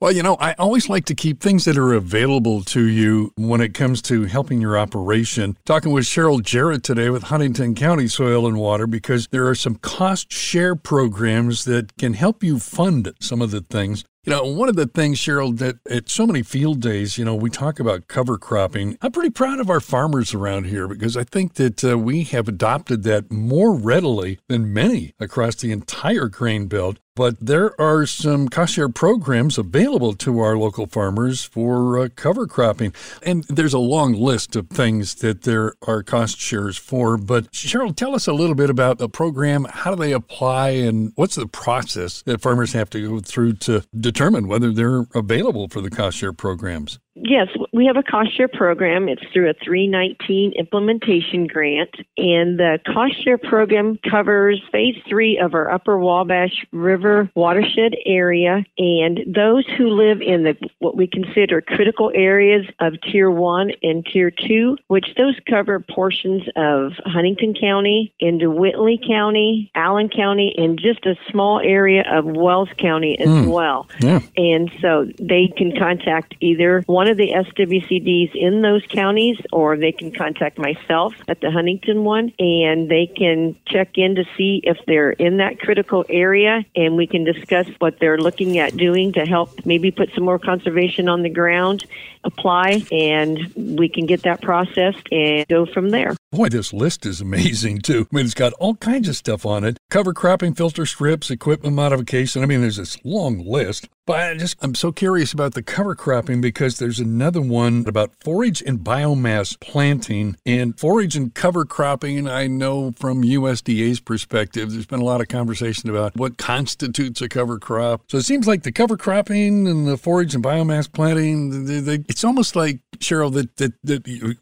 Well, you know, I always like to keep things that are available to you when it comes to helping your operation. Talking with Cheryl Jarrett today with Huntington County Soil and Water because there are some cost share programs that can help you fund some of the things. You know, one of the things, Cheryl, that at so many field days, you know, we talk about cover cropping. I'm pretty proud of our farmers around here because I think that uh, we have adopted that more readily than many across the entire grain belt. But there are some cost share programs available to our local farmers for uh, cover cropping. And there's a long list of things that there are cost shares for. But Cheryl, tell us a little bit about the program. How do they apply and what's the process that farmers have to go through to determine whether they're available for the cost share programs? Yes, we have a cost share program. It's through a 319 implementation grant, and the cost share program covers phase three of our Upper Wabash River watershed area, and those who live in the what we consider critical areas of Tier One and Tier Two, which those cover portions of Huntington County into Whitley County, Allen County, and just a small area of Wells County as mm. well. Yeah. And so they can contact either one one of the SWCDs in those counties, or they can contact myself at the Huntington one, and they can check in to see if they're in that critical area, and we can discuss what they're looking at doing to help maybe put some more conservation on the ground, apply, and we can get that processed and go from there. Boy, this list is amazing too. I mean, it's got all kinds of stuff on it cover cropping, filter strips, equipment modification. I mean, there's this long list. But I just, I'm so curious about the cover cropping because there's another one about forage and biomass planting. And forage and cover cropping, I know from USDA's perspective, there's been a lot of conversation about what constitutes a cover crop. So it seems like the cover cropping and the forage and biomass planting, they, they, it's almost like, Cheryl, that, that, that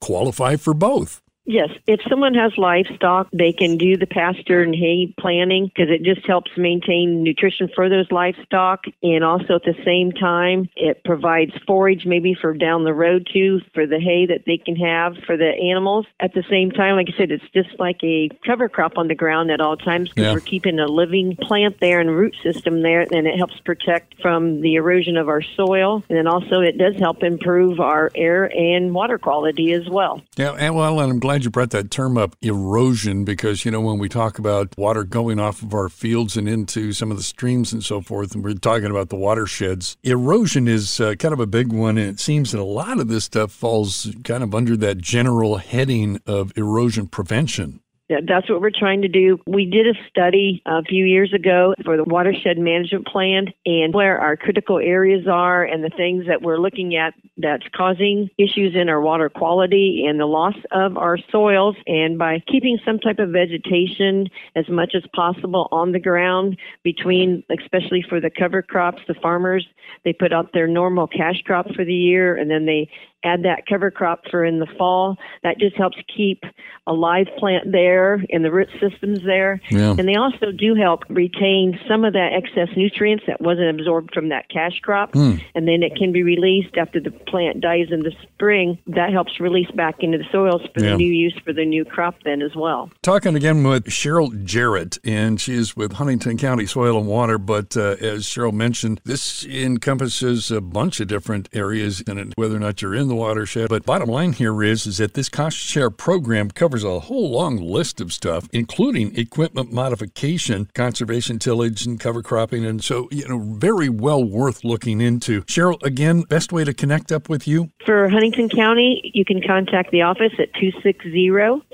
qualify for both. Yes, if someone has livestock, they can do the pasture and hay planning because it just helps maintain nutrition for those livestock. And also at the same time, it provides forage maybe for down the road too for the hay that they can have for the animals. At the same time, like I said, it's just like a cover crop on the ground at all times because yeah. we're keeping a living plant there and root system there, and it helps protect from the erosion of our soil. And then also it does help improve our air and water quality as well. Yeah, and well, and I'm glad glad you brought that term up, erosion, because, you know, when we talk about water going off of our fields and into some of the streams and so forth, and we're talking about the watersheds, erosion is uh, kind of a big one. And it seems that a lot of this stuff falls kind of under that general heading of erosion prevention. That's what we're trying to do. We did a study a few years ago for the watershed management plan and where our critical areas are and the things that we're looking at that's causing issues in our water quality and the loss of our soils. And by keeping some type of vegetation as much as possible on the ground between, especially for the cover crops, the farmers, they put out their normal cash crop for the year and then they add that cover crop for in the fall. That just helps keep a live plant there and the root systems there. Yeah. And they also do help retain some of that excess nutrients that wasn't absorbed from that cash crop. Mm. And then it can be released after the plant dies in the spring. That helps release back into the soils for yeah. the new use for the new crop then as well. Talking again with Cheryl Jarrett, and she is with Huntington County Soil and Water. But uh, as Cheryl mentioned, this encompasses a bunch of different areas, and whether or not you're in the watershed. But bottom line here is, is that this cost share program covers a whole long list of stuff, including equipment modification, conservation tillage, and cover cropping. And so, you know, very well worth looking into. Cheryl, again, best way to connect up with you? For Huntington County, you can contact the office at 260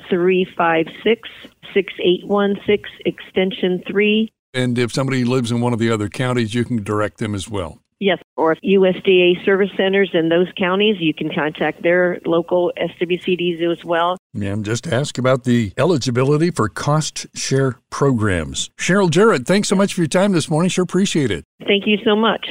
356 6816, extension 3. And if somebody lives in one of the other counties, you can direct them as well. Yes, or USDA service centers in those counties, you can contact their local SWCDs as well. Yeah, just ask about the eligibility for cost share programs. Cheryl Jarrett, thanks so much for your time this morning. Sure appreciate it. Thank you so much.